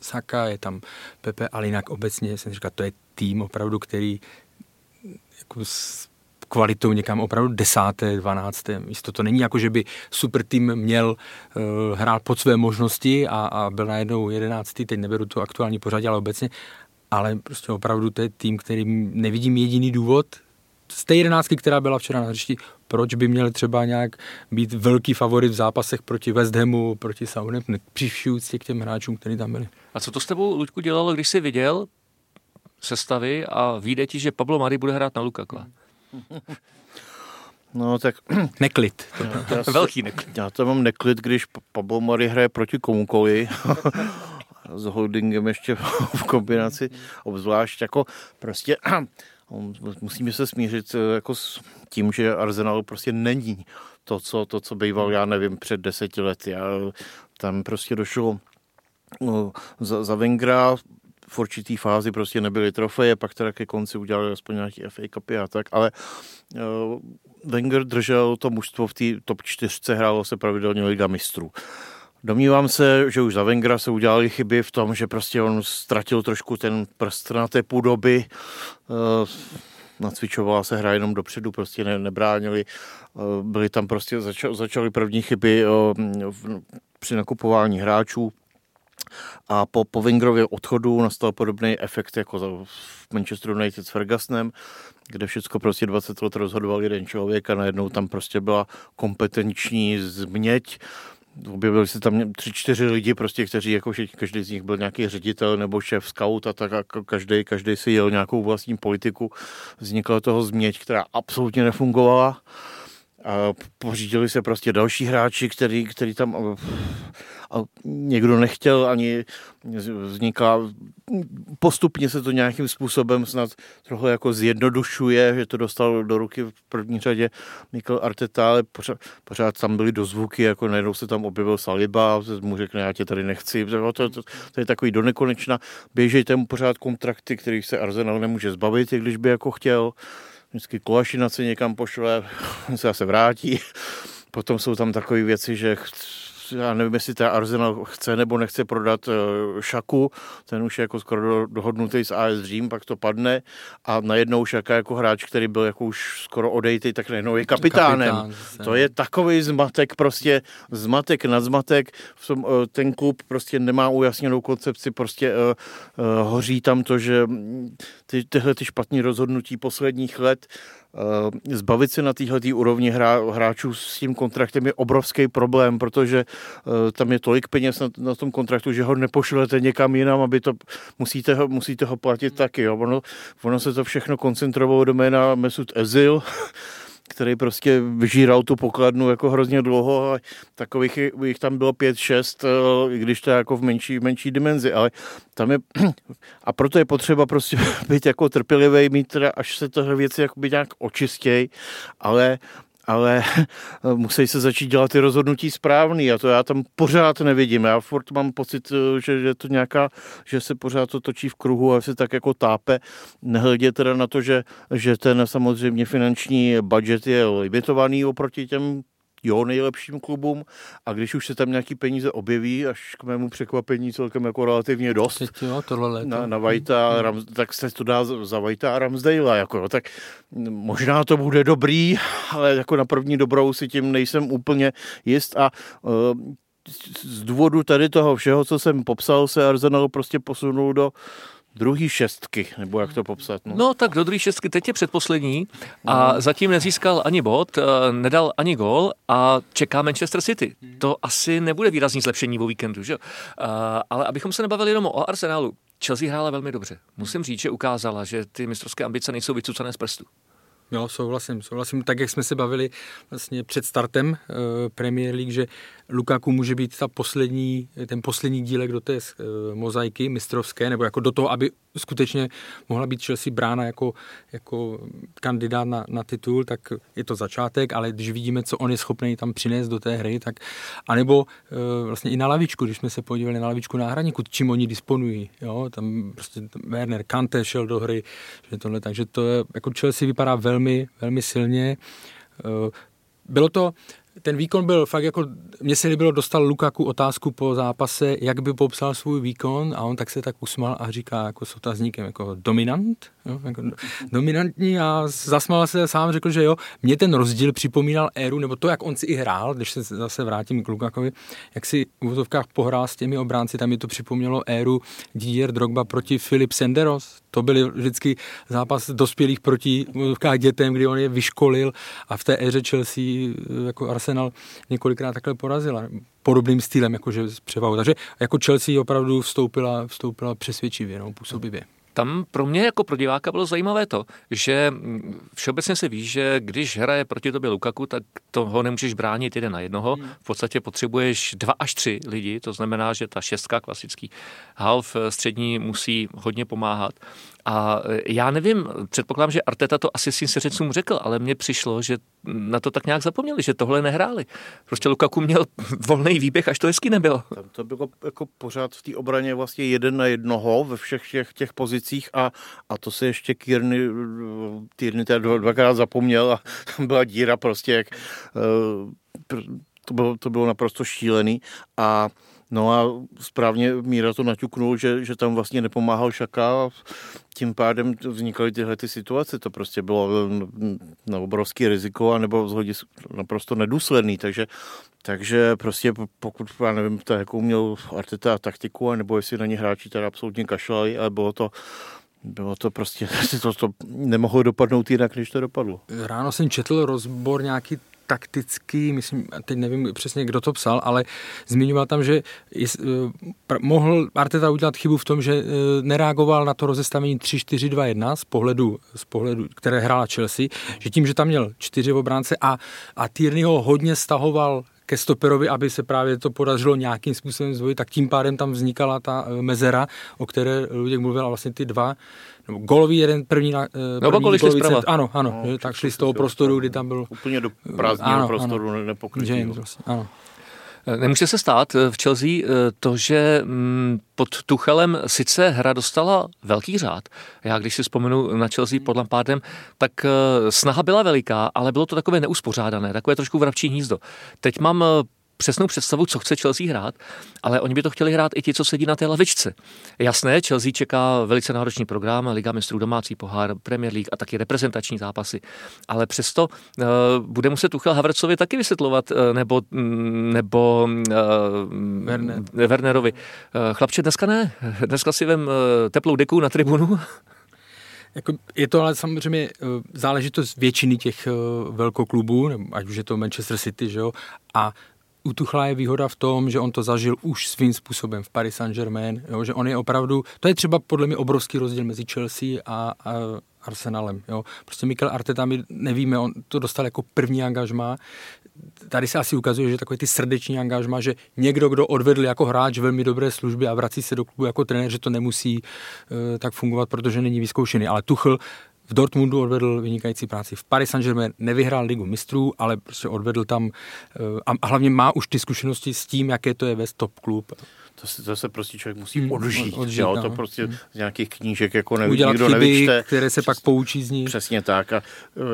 Saka, je tam Pepe, ale jinak obecně jsem říkal, to je tým opravdu, který jako s kvalitou někam opravdu desáté, dvanácté místo. To není jako, že by super tým měl uh, hrát pod své možnosti a, a byl najednou jedenáctý, teď neberu to aktuální pořadí, ale obecně, ale prostě opravdu to je tým, který nevidím jediný důvod, z té jedenáctky, která byla včera na hřišti, proč by měl třeba nějak být velký favorit v zápasech proti West Hamu, proti Southampton, při k těm hráčům, kteří tam byli. A co to s tebou, Luďku, dělalo, když jsi viděl sestavy a vyjde ti, že Pablo Mari bude hrát na Lukaku. No tak... Neklid. Já, já Velký neklid. Já to mám neklid, když Pablo Mari hraje proti komukoli. s holdingem ještě v kombinaci, obzvlášť jako prostě musíme se smířit eh, jako s tím, že Arsenal prostě není to, co, to, co býval, já nevím, před deseti lety. Já, tam prostě došlo no, za, za Vengra v určitý fázi prostě nebyly trofeje, pak teda ke konci udělali aspoň nějaký FA Cupy a tak, ale uh, Wenger držel to mužstvo v té top čtyřce, hrálo se pravidelně Liga mistrů. Domnívám se, že už za Vengra se udělali chyby v tom, že prostě on ztratil trošku ten prst na té půdoby, uh, nacvičovala se hra jenom dopředu, prostě ne, nebránili. Uh, byly tam prostě, zača, začaly první chyby v, při nakupování hráčů, a po, po Wingrově odchodu nastal podobný efekt jako v Manchester United s Fergusonem, kde všechno prostě 20 let rozhodoval jeden člověk a najednou tam prostě byla kompetenční změť. Objevili se tam tři, čtyři lidi, prostě, kteří jako každý z nich byl nějaký ředitel nebo šéf scout a tak a každý, každý si jel nějakou vlastní politiku. Vznikla toho změť, která absolutně nefungovala. A pořídili se prostě další hráči, který, který tam a někdo nechtěl ani vzniká, postupně se to nějakým způsobem snad trochu jako zjednodušuje, že to dostal do ruky v první řadě Mikel Arteta, ale pořád, pořád tam byly dozvuky, jako najednou se tam objevil Saliba, mu řekne, já tě tady nechci, to, to, to, to je takový do nekonečna, běžej tam pořád kontrakty, kterých se Arsenal nemůže zbavit, i když by jako chtěl, vždycky Kolašina se někam pošle, se zase vrátí, potom jsou tam takové věci, že já nevím, jestli ta Arsenal chce nebo nechce prodat eh, Šaku, ten už je jako skoro dohodnutý s AS Dream, pak to padne a najednou Šaka jako hráč, který byl jako už skoro odejtý, tak najednou je kapitánem. Kapitán, to je takový zmatek, prostě zmatek nad zmatek. Eh, ten klub prostě nemá ujasněnou koncepci, prostě uh, uh, hoří tam to, že ty, tyhle ty špatné rozhodnutí posledních let Eh, zbavit se na téhle úrovni hra, hráčů s tím kontraktem je obrovský problém, protože eh, tam je tolik peněz na, na tom kontraktu, že ho nepošlete někam jinam, aby to musíte ho, musíte ho platit taky. Jo. Ono, ono se to všechno koncentrovalo do jména Mesut Ezil, který prostě vyžíral tu pokladnu jako hrozně dlouho a takových jich tam bylo pět, šest, eh, i když to je jako v menší, menší dimenzi, ale tam je, a proto je potřeba prostě být jako trpělivý, mít teda, až se tohle věci jako nějak očistěj, ale ale musí se začít dělat ty rozhodnutí správný a to já tam pořád nevidím. Já furt mám pocit, že, že to nějaká, že se pořád to točí v kruhu a se tak jako tápe. Nehledě teda na to, že, že ten samozřejmě finanční budget je limitovaný oproti těm jo nejlepším klubům a když už se tam nějaký peníze objeví, až k mému překvapení celkem jako relativně dost Teď, jo, tohle léto. na, na Vajta, mm. Ram, tak se to dá za Vajta a Ramsdale, jako, jo, tak možná to bude dobrý, ale jako na první dobrou si tím nejsem úplně jist a uh, z důvodu tady toho všeho, co jsem popsal, se Arsenal prostě posunul do druhý šestky, nebo jak to popsat? No, no tak do druhé šestky, teď je předposlední a no. zatím nezískal ani bod, eh, nedal ani gol a čeká Manchester City. To asi nebude výrazný zlepšení o víkendu, že? Uh, ale abychom se nebavili jenom o Arsenalu, Chelsea hrála velmi dobře. Musím říct, že ukázala, že ty mistrovské ambice nejsou vycucané z prstu. Jo, souhlasím, souhlasím. Tak, jak jsme se bavili vlastně před startem uh, Premier League, že Lukaku může být ta poslední, ten poslední dílek do té uh, mozaiky mistrovské, nebo jako do toho, aby skutečně mohla být Chelsea brána jako, jako kandidát na, na titul, tak je to začátek, ale když vidíme, co on je schopný tam přinést do té hry, tak anebo uh, vlastně i na lavičku, když jsme se podívali na lavičku náhradníku, čím oni disponují, jo, tam prostě Werner Kante šel do hry, že tohle, takže to je, jako Chelsea vypadá velmi, velmi silně. Uh, bylo to, ten výkon byl fakt jako, mně se líbilo, dostal Lukaku otázku po zápase, jak by popsal svůj výkon a on tak se tak usmál a říká jako s otazníkem jako dominant, jo, jako dominantní a zasmál se sám, řekl, že jo, mě ten rozdíl připomínal éru, nebo to, jak on si i hrál, když se zase vrátím k Lukakovi, jak si v úvodovkách pohrál s těmi obránci, tam mi to připomnělo éru Didier Drogba proti Filip Senderos, to byly vždycky zápas dospělých proti dětem, kdy on je vyškolil a v té éře Chelsea jako Arsenal několikrát takhle porazila podobným stylem, jakože převahu. Takže jako Chelsea opravdu vstoupila, vstoupila přesvědčivě, no, působivě. Tam pro mě jako pro diváka bylo zajímavé to, že mm, všeobecně se ví, že když hraje proti tobě Lukaku, tak toho nemůžeš bránit jeden na jednoho. Hmm. V podstatě potřebuješ dva až tři lidi, to znamená, že ta šestka, klasický half střední, musí hodně pomáhat. A e, já nevím, předpokládám, že Arteta to asi svým seřencům řekl, ale mně přišlo, že na to tak nějak zapomněli, že tohle nehráli. Prostě Lukaku měl volný výběh, až to hezky nebylo. Tam to bylo jako pořád v té obraně vlastně jeden na jednoho ve všech těch, těch pozicích a, a to se ještě Kierny, Kierny teda dvakrát zapomněl a tam byla díra prostě, jak, e, to bylo, to bylo naprosto šílený a No a správně Míra to naťuknul, že, že tam vlastně nepomáhal Šaka a tím pádem vznikaly tyhle ty situace. To prostě bylo na obrovský riziko a nebo z naprosto nedůsledný. Takže, takže prostě pokud, já nevím, tak, jakou měl Arteta taktiku, nebo jestli na ně hráči teda absolutně kašlali, ale bylo to bylo to prostě, to, to nemohlo dopadnout jinak, než to dopadlo. Ráno jsem četl rozbor nějaký taktický, myslím, teď nevím přesně, kdo to psal, ale zmiňoval tam, že jest, mohl Arteta udělat chybu v tom, že uh, nereagoval na to rozestavení 3-4-2-1 z pohledu, z pohledu, které hrála Chelsea, že tím, že tam měl čtyři obránce a, a Tierney ho hodně stahoval ke stoperovi, aby se právě to podařilo nějakým způsobem zvojit, tak tím pádem tam vznikala ta eh, mezera, o které Luděk mluvil, a vlastně ty dva, nebo golový jeden první, na, no, první no, golový cent, ano, ano, no, tak šli z toho prostoru, kdy tam byl... Úplně do prázdného ano, prostoru ano, nepokrytý. Vlastně, ano. Eh, nemůže se stát v Chelsea to, že mm, pod Tuchelem sice hra dostala velký řád. Já když si vzpomenu na Chelsea pod Lampardem, tak snaha byla veliká, ale bylo to takové neuspořádané, takové trošku vrabčí hnízdo. Teď mám přesnou představu, co chce Chelsea hrát, ale oni by to chtěli hrát i ti, co sedí na té lavičce. Jasné, Chelsea čeká velice náročný program, Liga mistrů domácí pohár, Premier League a taky reprezentační zápasy, ale přesto uh, bude muset Tuchel Havertzovi taky vysvětlovat, uh, nebo, mm, nebo uh, Werner. Wernerovi. Uh, chlapče, dneska ne, dneska si vem uh, teplou deku na tribunu jako je to ale samozřejmě záležitost většiny těch velkoklubů, ať už je to Manchester City, že jo, a u Tuchla je výhoda v tom, že on to zažil už svým způsobem v Paris Saint-Germain, jo, že on je opravdu, to je třeba podle mě obrovský rozdíl mezi Chelsea a, a Arsenalem. Jo. Prostě Mikel Arteta, my nevíme, on to dostal jako první angažma. Tady se asi ukazuje, že takový ty srdeční angažma, že někdo, kdo odvedl jako hráč velmi dobré služby a vrací se do klubu jako trenér, že to nemusí uh, tak fungovat, protože není vyzkoušený. Ale Tuchl v Dortmundu odvedl vynikající práci. V Paris Saint-Germain nevyhrál ligu mistrů, ale prostě odvedl tam eh, a hlavně má už ty zkušenosti s tím, jaké to je ve top klub to se, to se prostě člověk musí hmm, odžít. odžít jo? No. To prostě hmm. z nějakých knížek jako neví, Udělat nikdo chyby, nevyčte. které se Přes, pak poučí z nich. Přesně tak. A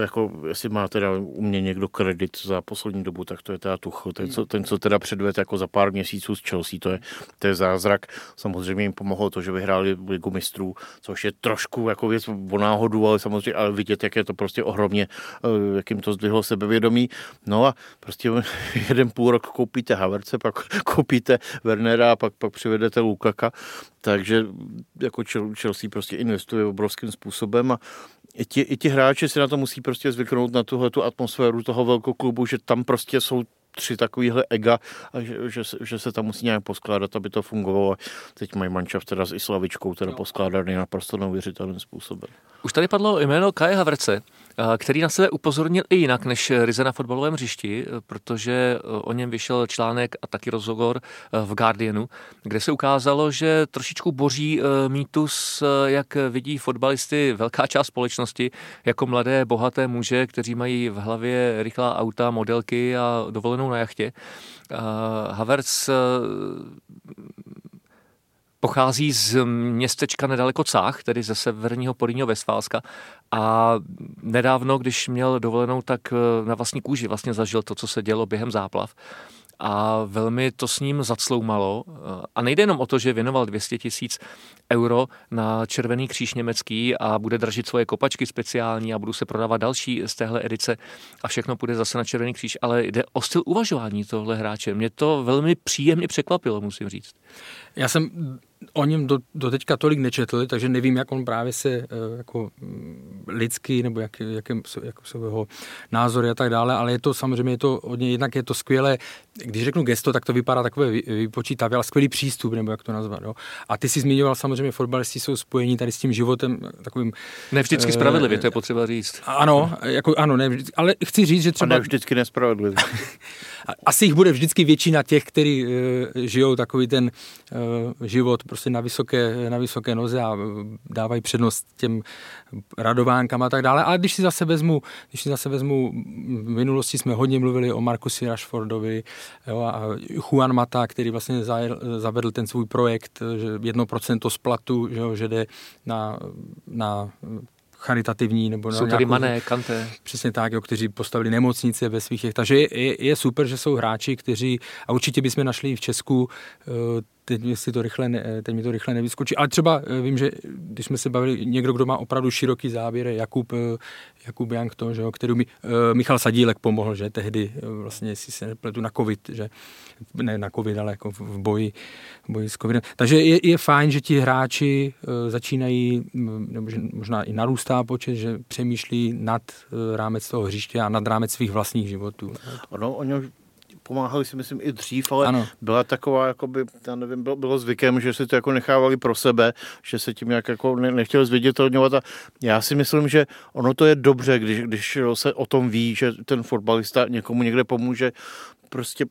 jako, jestli má teda u mě někdo kredit za poslední dobu, tak to je teda Tuchl. Ten, co, ten, co teda předved jako za pár měsíců z Chelsea, to je, to je zázrak. Samozřejmě jim pomohlo to, že vyhráli ligu mistrů, což je trošku jako věc o náhodu, ale samozřejmě ale vidět, jak je to prostě ohromně, eh, jakým to zdvihlo sebevědomí. No a prostě jeden půl rok koupíte Haverce, pak koupíte Wernera, pak pak přivedete Lukaka, takže jako Chelsea prostě investuje obrovským způsobem a i ti, i ti hráči si na to musí prostě zvyknout na tuhle tu atmosféru toho velkého klubu, že tam prostě jsou tři takovýhle ega a že, že, že, se tam musí nějak poskládat, aby to fungovalo. Teď mají mančav teda s Islavičkou teda poskládaný naprosto neuvěřitelným způsobem. Už tady padlo jméno Kaje Haverce, který na sebe upozornil i jinak než Rize na fotbalovém hřišti, protože e, o něm vyšel článek a taky rozhovor v Guardianu, kde se ukázalo, že trošičku boří mýtus, jak vidí fotbalisty velká část společnosti, jako mladé, bohaté muže, kteří mají v hlavě rychlá auta, modelky a dovolenou na jachtě. Havertz pochází z městečka nedaleko Cách, tedy ze severního Porýního Vesfálska a nedávno, když měl dovolenou, tak eh, na vlastní kůži vlastně zažil to, co se dělo během záplav a velmi to s ním zacloumalo. A nejde jenom o to, že věnoval 200 tisíc euro na Červený kříž německý a bude dražit svoje kopačky speciální a budou se prodávat další z téhle edice a všechno půjde zase na Červený kříž, ale jde o styl uvažování tohle hráče. Mě to velmi příjemně překvapilo, musím říct. Já jsem o něm do, do teďka tolik nečetl, takže nevím, jak on právě se eh, jako mm, lidský, nebo jak, jak, jak jsou jeho názory a tak dále, ale je to samozřejmě, je to hodně, jednak je to skvělé, když řeknu gesto, tak to vypadá takové vypočítavě, ale skvělý přístup, nebo jak to nazvat. Jo. A ty si zmiňoval samozřejmě, fotbalisti jsou spojení tady s tím životem takovým... Ne vždycky spravedlivě, to je potřeba říct. Ano, jako, ano, ne, ale chci říct, že třeba... A ne vždycky nespravedlivě. asi jich bude vždycky většina těch, kteří uh, žijou takový ten uh, život prostě na vysoké, na vysoké noze a dávají přednost těm radovánkám a tak dále. Ale když si zase vezmu, když si zase vezmu, v minulosti jsme hodně mluvili o Markusi Rashfordovi jo, a Juan Mata, který vlastně zavedl ten svůj projekt, že 1% splatu, že, jo, že jde na, na charitativní. Nebo jsou tady mané, kanté. Přesně tak, jo, kteří postavili nemocnice ve svých. Takže je, je, super, že jsou hráči, kteří, a určitě bychom našli v Česku eh, teď mi, si to rychle ne, teď mi to rychle nevyskočí. Ale třeba eh, vím, že když jsme se bavili, někdo, kdo má opravdu široký záběr, Jakub, eh, Jakub Jank, to, že, který mi, Michal Sadílek pomohl, že tehdy vlastně, jestli se nepletu, na covid, že ne na covid, ale jako v boji, v boji s covidem. Takže je, je fajn, že ti hráči začínají, nebo že možná i narůstá počet, že přemýšlí nad rámec toho hřiště a nad rámec svých vlastních životů. Ono, oni pomáhali si myslím i dřív, ale ano. byla taková, jakoby, já nevím, bylo, bylo zvykem, že si to jako nechávali pro sebe, že se tím jak jako ne, nechtěli zviditelňovat a já si myslím, že ono to je dobře, když, když se o tom ví, že ten fotbalista někomu někde pomůže, prostě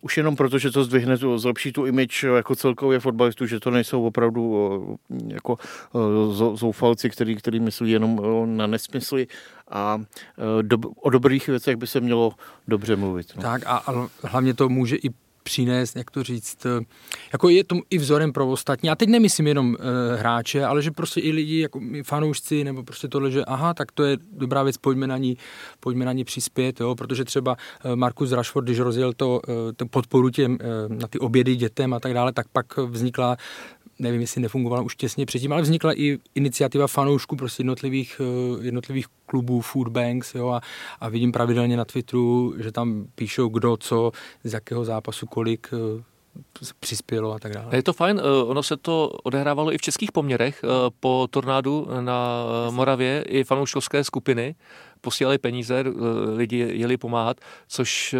už jenom proto, že to zdvihne, zlepší tu image jako celkově fotbalistů, že to nejsou opravdu jako zoufalci, který, který myslí jenom na nesmysly a do, o dobrých věcech by se mělo dobře mluvit. No. Tak a, a hlavně to může i přinést, jak to říct, eh, jako je to i vzorem pro ostatní. A teď nemyslím jenom e, hráče, ale že prostě i lidi, jako fanoušci, nebo prostě tohle, že aha, tak to je dobrá věc, pojďme na ní, pojďme na ní přispět, jo, protože třeba eh, Markus Rashford, když rozjel to, e, podporu těm, e, na ty obědy dětem a tak dále, tak pak vznikla nevím, jestli nefungovala už těsně předtím, ale vznikla i iniciativa fanoušků prostě jednotlivých, eh, jednotlivých klubů, food banks, jo, a, a vidím pravidelně na Twitteru, že tam píšou kdo, co, z jakého zápasu, kolik eh, přispělo a tak dále. Je to fajn, eh, ono se to odehrávalo i v českých poměrech po tornádu na Moravě, i fanouškovské skupiny posílali peníze, lidi jeli pomáhat, což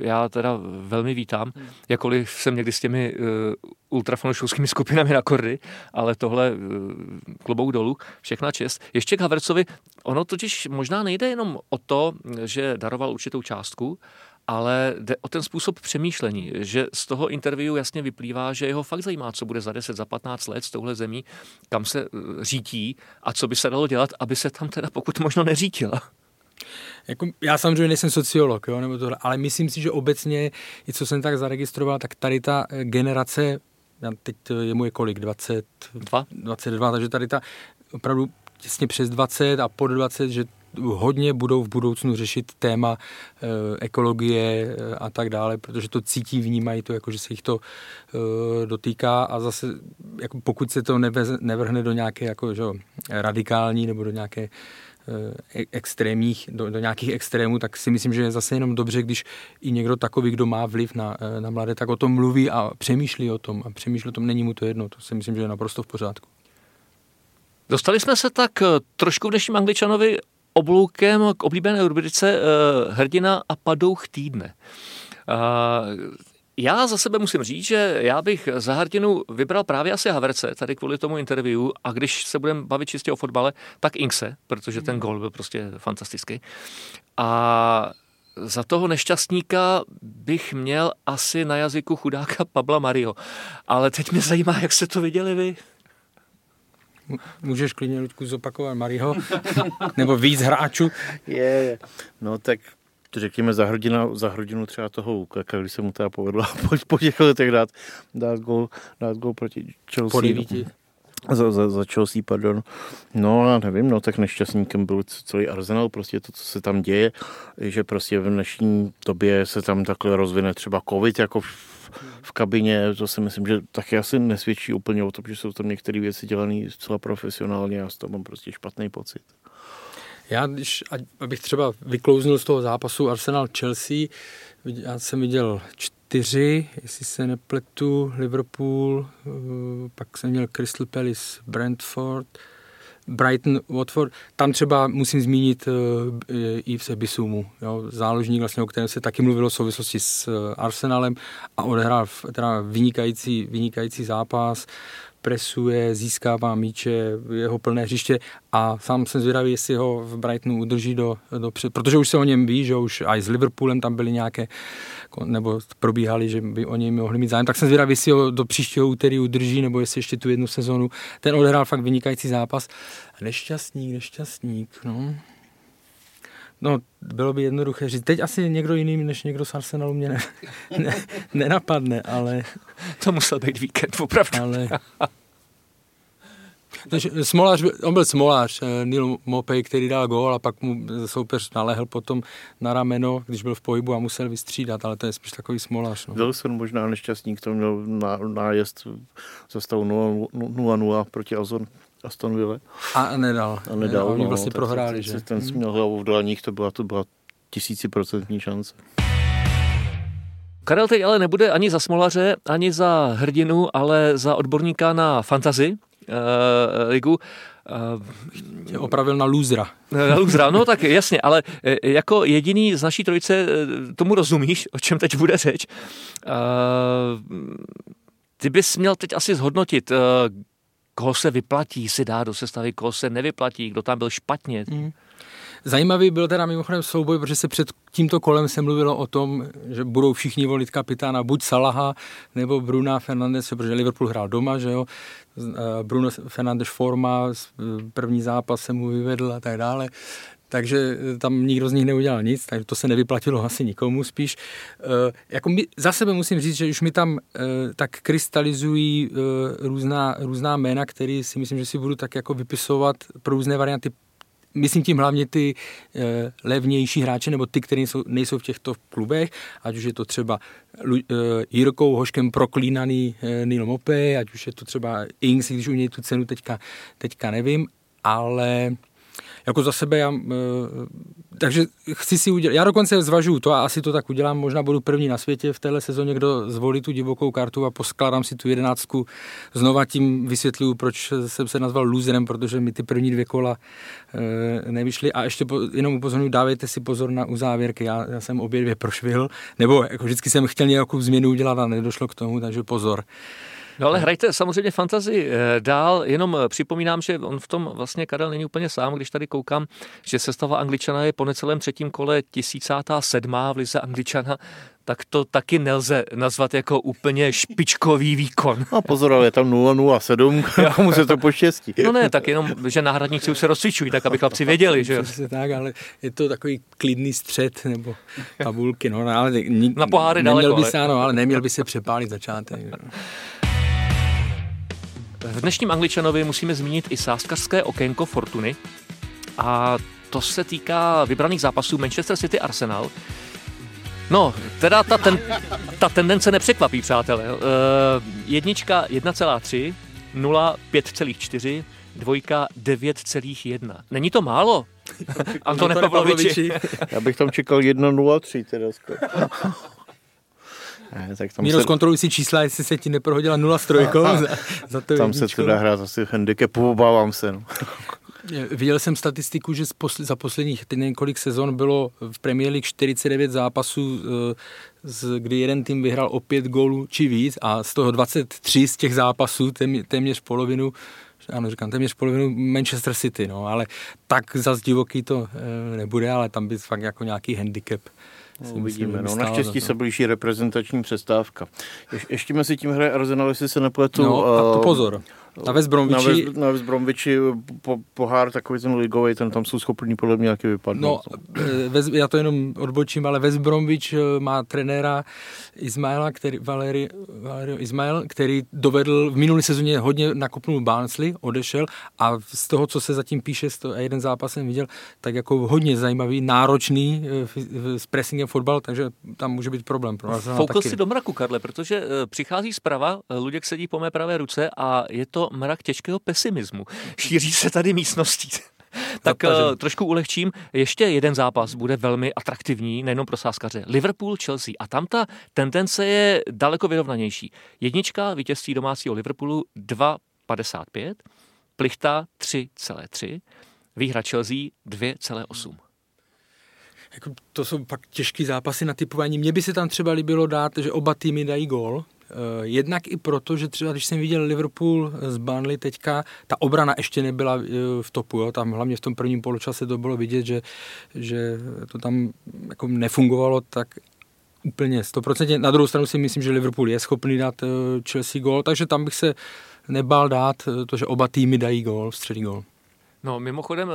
já teda velmi vítám, hmm. jakkoliv jsem někdy s těmi ultrafanouškovskými skupinami na kordy, ale tohle eh, klobouk dolů, všechna čest. Ještě k Havercovi, ono totiž možná nejde jenom o to, že daroval určitou částku, ale jde o ten způsob přemýšlení, že z toho interview jasně vyplývá, že jeho fakt zajímá, co bude za 10, za 15 let s touhle zemí, kam se eh, řítí a co by se dalo dělat, aby se tam teda pokud možno neřítila. Jako, já samozřejmě nejsem sociolog, jo, nebo tohle, ale myslím si, že obecně, i co jsem tak zaregistroval, tak tady ta eh, generace teď je mu je kolik, 22? 22, takže tady ta opravdu těsně přes 20 a pod 20, že hodně budou v budoucnu řešit téma e, ekologie e, a tak dále, protože to cítí, vnímají to, jako že se jich to e, dotýká a zase jako pokud se to nevez, nevrhne do nějaké jako, že, radikální nebo do nějaké Eh, extrémních, do, do nějakých extrémů, tak si myslím, že je zase jenom dobře, když i někdo takový, kdo má vliv na, eh, na mladé, tak o tom mluví a přemýšlí o tom. A přemýšlí o tom, není mu to jedno. To si myslím, že je naprosto v pořádku. Dostali jsme se tak eh, trošku v dnešním Angličanovi obloukem k oblíbené rubrice Hrdina a padouch týdne. Já za sebe musím říct, že já bych za Hardinu vybral právě asi Haverce, tady kvůli tomu interview, a když se budeme bavit čistě o fotbale, tak Inkse, protože ten gol byl prostě fantastický. A za toho nešťastníka bych měl asi na jazyku chudáka Pabla Mario. Ale teď mě zajímá, jak se to viděli vy. Můžeš klidně, Luďku, zopakovat Mariho? Nebo víc hráčů? Je. No tak řekněme, za, hrdina, za hrdinu třeba toho Lukaka, když se mu teda povedlo po těch letech dát, dát gol, dát gol proti Chelsea. Po devíti. Za, za, za Chelsea, pardon. No a nevím, no tak nešťastníkem byl celý Arsenal, prostě to, co se tam děje, že prostě v dnešní době se tam takhle rozvine třeba covid jako v, v kabině, to si myslím, že taky asi nesvědčí úplně o tom, že jsou tam některé věci dělané zcela profesionálně, já z toho mám prostě špatný pocit. Já, když, abych třeba vyklouznul z toho zápasu Arsenal-Chelsea, já jsem viděl čtyři, jestli se nepletu, Liverpool, eh, pak jsem měl Crystal Palace, Brentford, Brighton, Watford, tam třeba musím zmínit uh, Yves Bisumu, jo, záložník, vlastně, o kterém se taky mluvilo v souvislosti s uh, Arsenalem a odehrál teda vynikající, vynikající zápas presuje, získává míče, jeho plné hřiště a sám jsem zvědavý, jestli ho v Brightonu udrží do, do před, protože už se o něm ví, že už i s Liverpoolem tam byly nějaké, nebo probíhali, že by o něj mohli mít zájem, tak jsem zvědavý, jestli ho do příštího úterý udrží, nebo jestli ještě tu jednu sezonu. Ten odehrál fakt vynikající zápas. Nešťastník, nešťastník, no. No, bylo by jednoduché říct. Teď asi někdo jiný než někdo z Arsenalu mě ne, ne, nenapadne, ale... To musel být víkend, opravdu. Ale... Smolář, on byl smolář, eh, Neil Mopey, který dal gól a pak mu soupeř nalehl potom na rameno, když byl v pohybu a musel vystřídat, ale to je spíš takový smolář. No. Wilson možná nešťastník, to měl nájezd za stavu 0-0 proti Azon. Aston Villa. A nedal. A nedal, Oni no, vlastně prohráli, že? že? Ten hmm. měl hlavu v dlaních, to byla, to byla tisíciprocentní šance. Karel teď ale nebude ani za smolaře, ani za hrdinu, ale za odborníka na fantazy uh, ligu. Uh, opravil na lůzra. Na lůzra, no tak jasně, ale jako jediný z naší trojice tomu rozumíš, o čem teď bude řeč. Uh, ty bys měl teď asi zhodnotit, koho se vyplatí si dá do sestavy, koho se nevyplatí, kdo tam byl špatně. Mm. Zajímavý byl teda mimochodem souboj, protože se před tímto kolem se mluvilo o tom, že budou všichni volit kapitána buď Salaha nebo Bruna Fernandes, protože Liverpool hrál doma, že jo. Eh, Bruno Fernandes forma, první zápas se mu vyvedl a tak dále takže eh, tam nikdo z nich neudělal nic, takže to se nevyplatilo asi nikomu spíš. E, jako my, za sebe musím říct, že už mi tam e, tak krystalizují e, různá, různá jména, které si myslím, že si budu tak jako vypisovat pro různé varianty myslím tím hlavně ty e, levnější hráče, nebo ty, kteří nejsou, nejsou v těchto klubech, ať už je to třeba e, Jirkou Hoškem proklínaný e, Neil Mopé, ať už je to třeba Ings, když u něj tu cenu teďka, teďka nevím, ale jako za sebe já, e, takže chci si udělat, já dokonce zvažuju to a asi to tak udělám, možná budu první na světě v téhle sezóně, kdo zvolí tu divokou kartu a poskládám si tu jedenáctku. Znova tím vysvětluju, proč jsem se nazval loserem, protože mi ty první dvě kola e, nevyšly a ještě jenom upozorňuji, dávejte si pozor na uzávěrky, já, já jsem obě dvě prošvil, nebo jako vždycky jsem chtěl nějakou změnu udělat a nedošlo k tomu, takže pozor. No ale hrajte samozřejmě fantazii eh, dál, jenom eh, připomínám, že on v tom vlastně Karel není úplně sám, když tady koukám, že sestava Angličana je po necelém třetím kole 1007. v lize Angličana, tak to taky nelze nazvat jako úplně špičkový výkon. No pozor, ale je tam 007, komu se to poštěstí. No ne, tak jenom, že náhradníci už se rozcvičují, tak aby chlapci věděli, že jo. tak, ale je to takový klidný střed nebo tabulky, no, ale nik, na poháry neměl daleko, by se, ale... Ano, ale neměl by se přepálit začátek. V dnešním Angličanovi musíme zmínit i sáskařské okénko Fortuny a to se týká vybraných zápasů Manchester City Arsenal. No, teda ta, ten, ta tendence nepřekvapí, přátelé. Uh, jednička 1,3, 0 5,4, dvojka 9,1. Není to málo? Antone Pavloviči. Já bych tam čekal 1,03 teda ne, tak tam Míro, se... zkontroluj si čísla, jestli se ti neprohodila nula s trojkou za, za to Tam jedničkou. se to dá hrát asi handicapu, obávám se. No. Viděl jsem statistiku, že za posledních několik sezon bylo v Premier League 49 zápasů, eh, kdy jeden tým vyhrál o pět gólů či víc a z toho 23 z těch zápasů, téměř polovinu, ano, říkám, téměř polovinu Manchester City, no, ale tak zas divoký to eh, nebude, ale tam by fakt jako nějaký handicap No, uvidíme. No, naštěstí se blíží reprezentační přestávka. Je, ještě mezi tím hraje Arsenal, jestli se nepletu. No, a to eh, pozor. Na West Bromwichi. Na West, na West po, pohár takový ten ligový, ten tam jsou schopní podle mě nějaký vypadnout. No, eh, já to jenom odbočím, ale West Bromwich eh, má trenéra Ismaila, který, Valery, Valerio Ismail, který dovedl v minulé sezóně hodně nakopnul Barnsley, odešel a z toho, co se zatím píše, z toho, a jeden zápas jsem viděl, tak jako hodně zajímavý, náročný eh, s pressingem fotbal, takže tam může být problém. Pro nás Foukl si do mraku, Karle, protože přichází zprava, Luděk sedí po mé pravé ruce a je to mrak těžkého pesimismu. Šíří se tady místností. Tak uh, trošku ulehčím. Ještě jeden zápas bude velmi atraktivní, nejenom pro sáskaře. Liverpool-Chelsea. A tam ta tendence je daleko vyrovnanější. Jednička vítězství domácího Liverpoolu 2,55, plichta 3,3, výhra Chelsea 2,8. Jako to jsou pak těžké zápasy na typování. Mně by se tam třeba líbilo dát, že oba týmy dají gól, Eh, jednak i proto, že třeba když jsem viděl Liverpool z Burnley teďka, ta obrana ještě nebyla eh, v topu, jo? tam hlavně v tom prvním poločase to bylo vidět, že, že to tam jako nefungovalo tak úplně 100%. Na druhou stranu si myslím, že Liverpool je schopný dát eh, Chelsea gol, takže tam bych se nebál dát to, že oba týmy dají gol, střední gol. No mimochodem,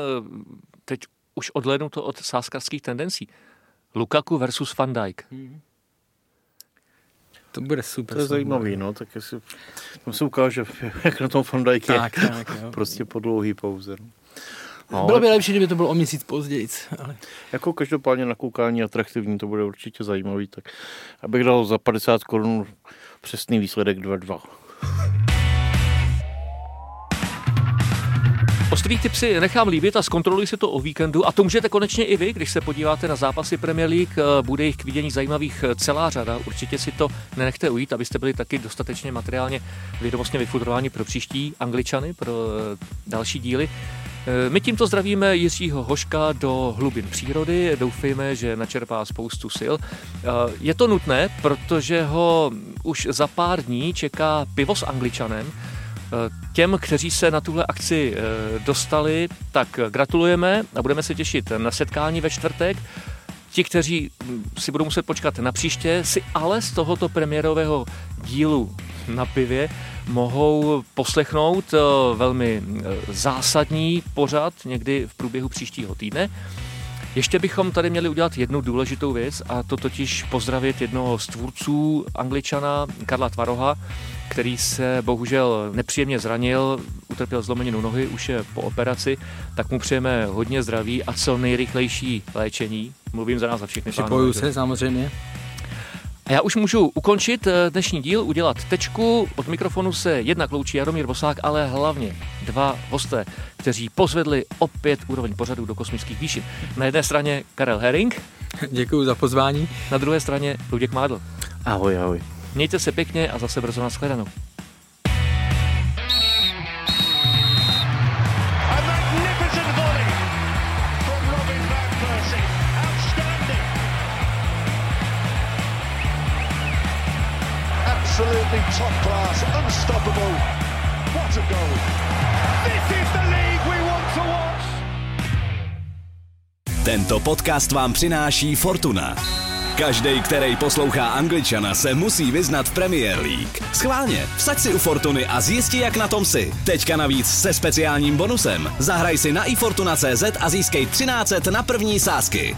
teď už odhlednu to od sáskarských tendencí. Lukaku versus Van Dijk. Mm-hmm. To bude super. To je zajímavý, no, tak jestli, tam se ukáže, jak na tom Fondajk je. Tak, tak, jo. prostě po dlouhý pauze. No. No, Bylo by lepší, kdyby to bylo o měsíc později. Ale... Jako každopádně na koukání atraktivní, to bude určitě zajímavý, tak abych dal za 50 korun přesný výsledek 2-2. Ostrý tip si nechám líbit a zkontroluji si to o víkendu a to můžete konečně i vy, když se podíváte na zápasy Premier League, eh, bude jich k vidění zajímavých eh, celá řada. Určitě si to nenechte ujít, abyste byli taky dostatečně materiálně vědomostně vyfudrováni pro příští Angličany, pro eh, další díly. My tímto zdravíme Jiřího Hoška do hlubin přírody, doufejme, že načerpá spoustu sil. Je to nutné, protože ho už za pár dní čeká pivo s Angličanem, Těm, kteří se na tuhle akci eh, dostali, tak gratulujeme a budeme se těšit na setkání ve čtvrtek. Ti, kteří hm, si budou muset počkat na příště, si ale z tohoto premiérového dílu na pivě mohou poslechnout eh, velmi eh, zásadní pořad někdy v průběhu příštího týdne. Ještě bychom tady měli udělat jednu důležitou věc a to totiž pozdravit jednoho z tvůrců angličana Karla Tvaroha, který se bohužel nepříjemně zranil, utrpěl zlomeninu nohy, už je po operaci, tak mu přejeme hodně zdraví a co nejrychlejší léčení. Mluvím za nás za všechny. Připojuju se samozřejmě. A já už můžu ukončit eh, dnešní díl, udělat tečku. Od mikrofonu se jednak loučí Jaromír Bosák, ale hlavně dva hosté, kteří pozvedli opět úroveň pořadu do kosmických výšin. Na jedné straně Karel Herring. Děkuji za pozvání. Na druhé straně Luděk Mádl. Ahoj, ahoj. Mějte se pěkně a zase brzo nashledanou. Top class, unstoppable. What a goal! This is the league we want to watch. Tento podcast vám přináší Fortuna. Každý, který poslouchá Angličana, se musí vyznat v Premier League. Schválně, vsaď si u Fortuny a zjisti, jak na tom si. Teďka navíc se speciálním bonusem. Zahraj si na ifortuna.cz a získej 13 na první sázky.